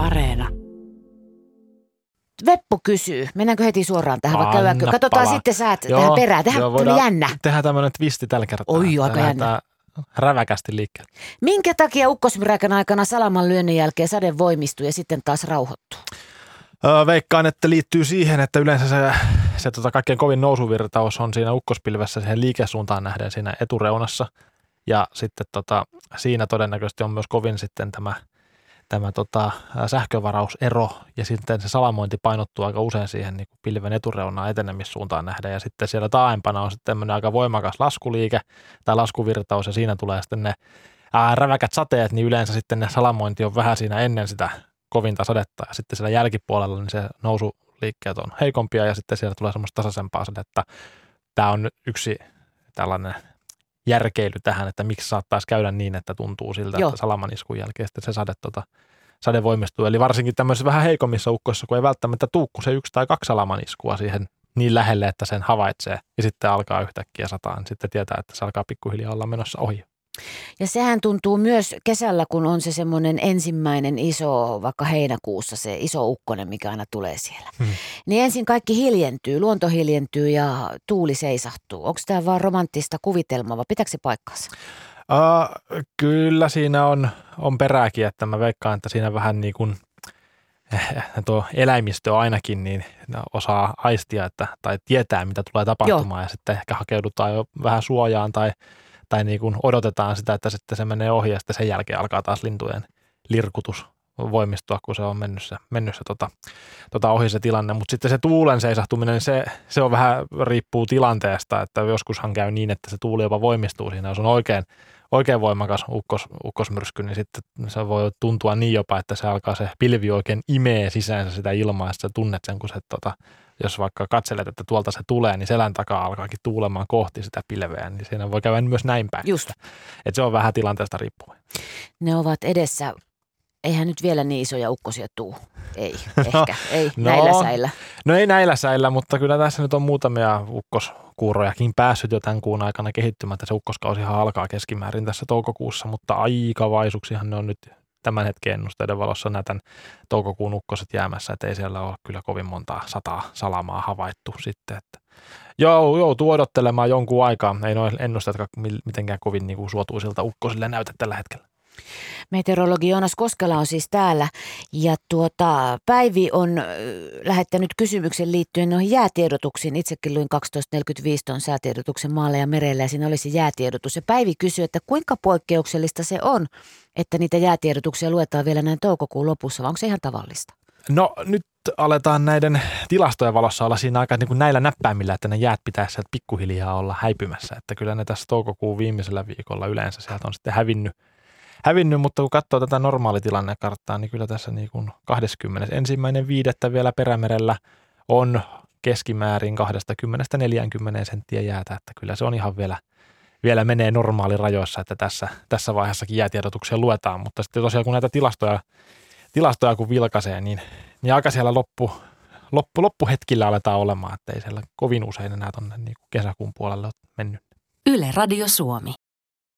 Areena. Veppu kysyy. Mennäänkö heti suoraan tähän? Anna Katsotaan palaa. sitten säät Joo, tähän perään. Tähän joo, voidaan jännä. Tehdään tämmöinen twisti tällä kertaa. Oi, aika Tää jännä. Räväkästi liikkeelle. Minkä takia ukkosmyräkän aikana salaman lyönnin jälkeen sade voimistuu ja sitten taas rauhoittuu? Öö, veikkaan, että liittyy siihen, että yleensä se, se tota kaikkein kovin nousuvirtaus on siinä ukkospilvessä siihen liikesuuntaan nähden siinä etureunassa. Ja sitten tota, siinä todennäköisesti on myös kovin sitten tämä, tämä tota, sähkövarausero ja sitten se salamointi painottuu aika usein siihen niin kuin pilven etureunaan etenemissuuntaan nähden. Ja sitten siellä taaempana on sitten tämmöinen aika voimakas laskuliike tai laskuvirtaus ja siinä tulee sitten ne ää, räväkät sateet, niin yleensä sitten ne salamointi on vähän siinä ennen sitä kovinta sadetta ja sitten siellä jälkipuolella niin se nousuliikkeet on heikompia ja sitten siellä tulee semmoista tasaisempaa sadetta. Tämä on yksi tällainen järkeily tähän, että miksi saattaisi käydä niin, että tuntuu siltä, Joo. että salaman iskun jälkeen sitten se sade, tota, sade voimistuu. Eli varsinkin tämmöisissä vähän heikommissa ukkoissa, kun ei välttämättä tuu kuin se yksi tai kaksi salaman iskua siihen niin lähelle, että sen havaitsee ja sitten alkaa yhtäkkiä sataa, niin sitten tietää, että se alkaa pikkuhiljaa olla menossa ohi. Ja sehän tuntuu myös kesällä, kun on se semmoinen ensimmäinen iso, vaikka heinäkuussa se iso ukkonen, mikä aina tulee siellä. Hmm. Niin ensin kaikki hiljentyy, luonto hiljentyy ja tuuli seisahtuu. Onko tämä vaan romanttista kuvitelmaa vai pitääkö se paikkaansa? Uh, kyllä siinä on, on perääkin, että mä veikkaan, että siinä vähän niin kuin eh, tuo eläimistö ainakin niin osaa aistia että, tai tietää, mitä tulee tapahtumaan Joo. ja sitten ehkä hakeudutaan jo vähän suojaan tai, tai niin kuin odotetaan sitä, että sitten se menee ohi ja sitten sen jälkeen alkaa taas lintujen lirkutus voimistua, kun se on mennyt se, mennyt se tota, tota ohi se tilanne. Mutta sitten se tuulen seisahtuminen, niin se, se on vähän riippuu tilanteesta, että joskushan käy niin, että se tuuli jopa voimistuu siinä. Jos on oikein, oikein voimakas ukkos, ukkosmyrsky, niin sitten se voi tuntua niin jopa, että se alkaa se pilvi oikein imee sisäänsä sitä ilmaa, ja sitten sä tunnet sen, kun se tota, jos vaikka katselet, että tuolta se tulee, niin selän takaa alkaakin tuulemaan kohti sitä pilveä, niin siinä voi käydä myös näin päin. Just. Että se on vähän tilanteesta riippuen. Ne ovat edessä, eihän nyt vielä niin isoja ukkosia tuu. Ei, ehkä, ei no, näillä säillä. No ei näillä säillä, mutta kyllä tässä nyt on muutamia ukkoskuurojakin päässyt jo tämän kuun aikana kehittymään, että se ukkoskausihan alkaa keskimäärin tässä toukokuussa, mutta aika vaisuksihan ne on nyt tämän hetken ennusteiden valossa näytän toukokuun ukkoset jäämässä, että ei siellä ole kyllä kovin montaa sataa salamaa havaittu sitten, että Joo, joutuu odottelemaan jonkun aikaa. Ei noin ennusteet mitenkään kovin niin kuin suotuisilta ukkosille näytä tällä hetkellä. Meteorologi Joonas Koskela on siis täällä ja tuota, Päivi on lähettänyt kysymyksen liittyen noihin jäätiedotuksiin. Itsekin luin 1245 tuon säätiedotuksen maalle ja merelle ja siinä olisi jäätiedotus. Ja Päivi kysyy, että kuinka poikkeuksellista se on, että niitä jäätiedotuksia luetaan vielä näin toukokuun lopussa, vai onko se ihan tavallista? No nyt aletaan näiden tilastojen valossa olla siinä aika niin kuin näillä näppäimillä, että ne jäät pitäisi sieltä pikkuhiljaa olla häipymässä. Että kyllä ne tässä toukokuun viimeisellä viikolla yleensä sieltä on sitten hävinnyt, hävinnyt mutta kun katsoo tätä normaalitilannekarttaa, niin kyllä tässä niin kuin 20. ensimmäinen viidettä vielä perämerellä on keskimäärin 20-40 senttiä jäätä, että kyllä se on ihan vielä, vielä menee normaalirajoissa, että tässä, tässä vaiheessakin jäätiedotuksia luetaan, mutta sitten tosiaan kun näitä tilastoja, tilastoja kun vilkaisee, niin, niin aika siellä loppu, loppu, loppuhetkillä aletaan olemaan, että ei siellä kovin usein enää tuonne niin kesäkuun puolelle ole mennyt. Yle Radio Suomi.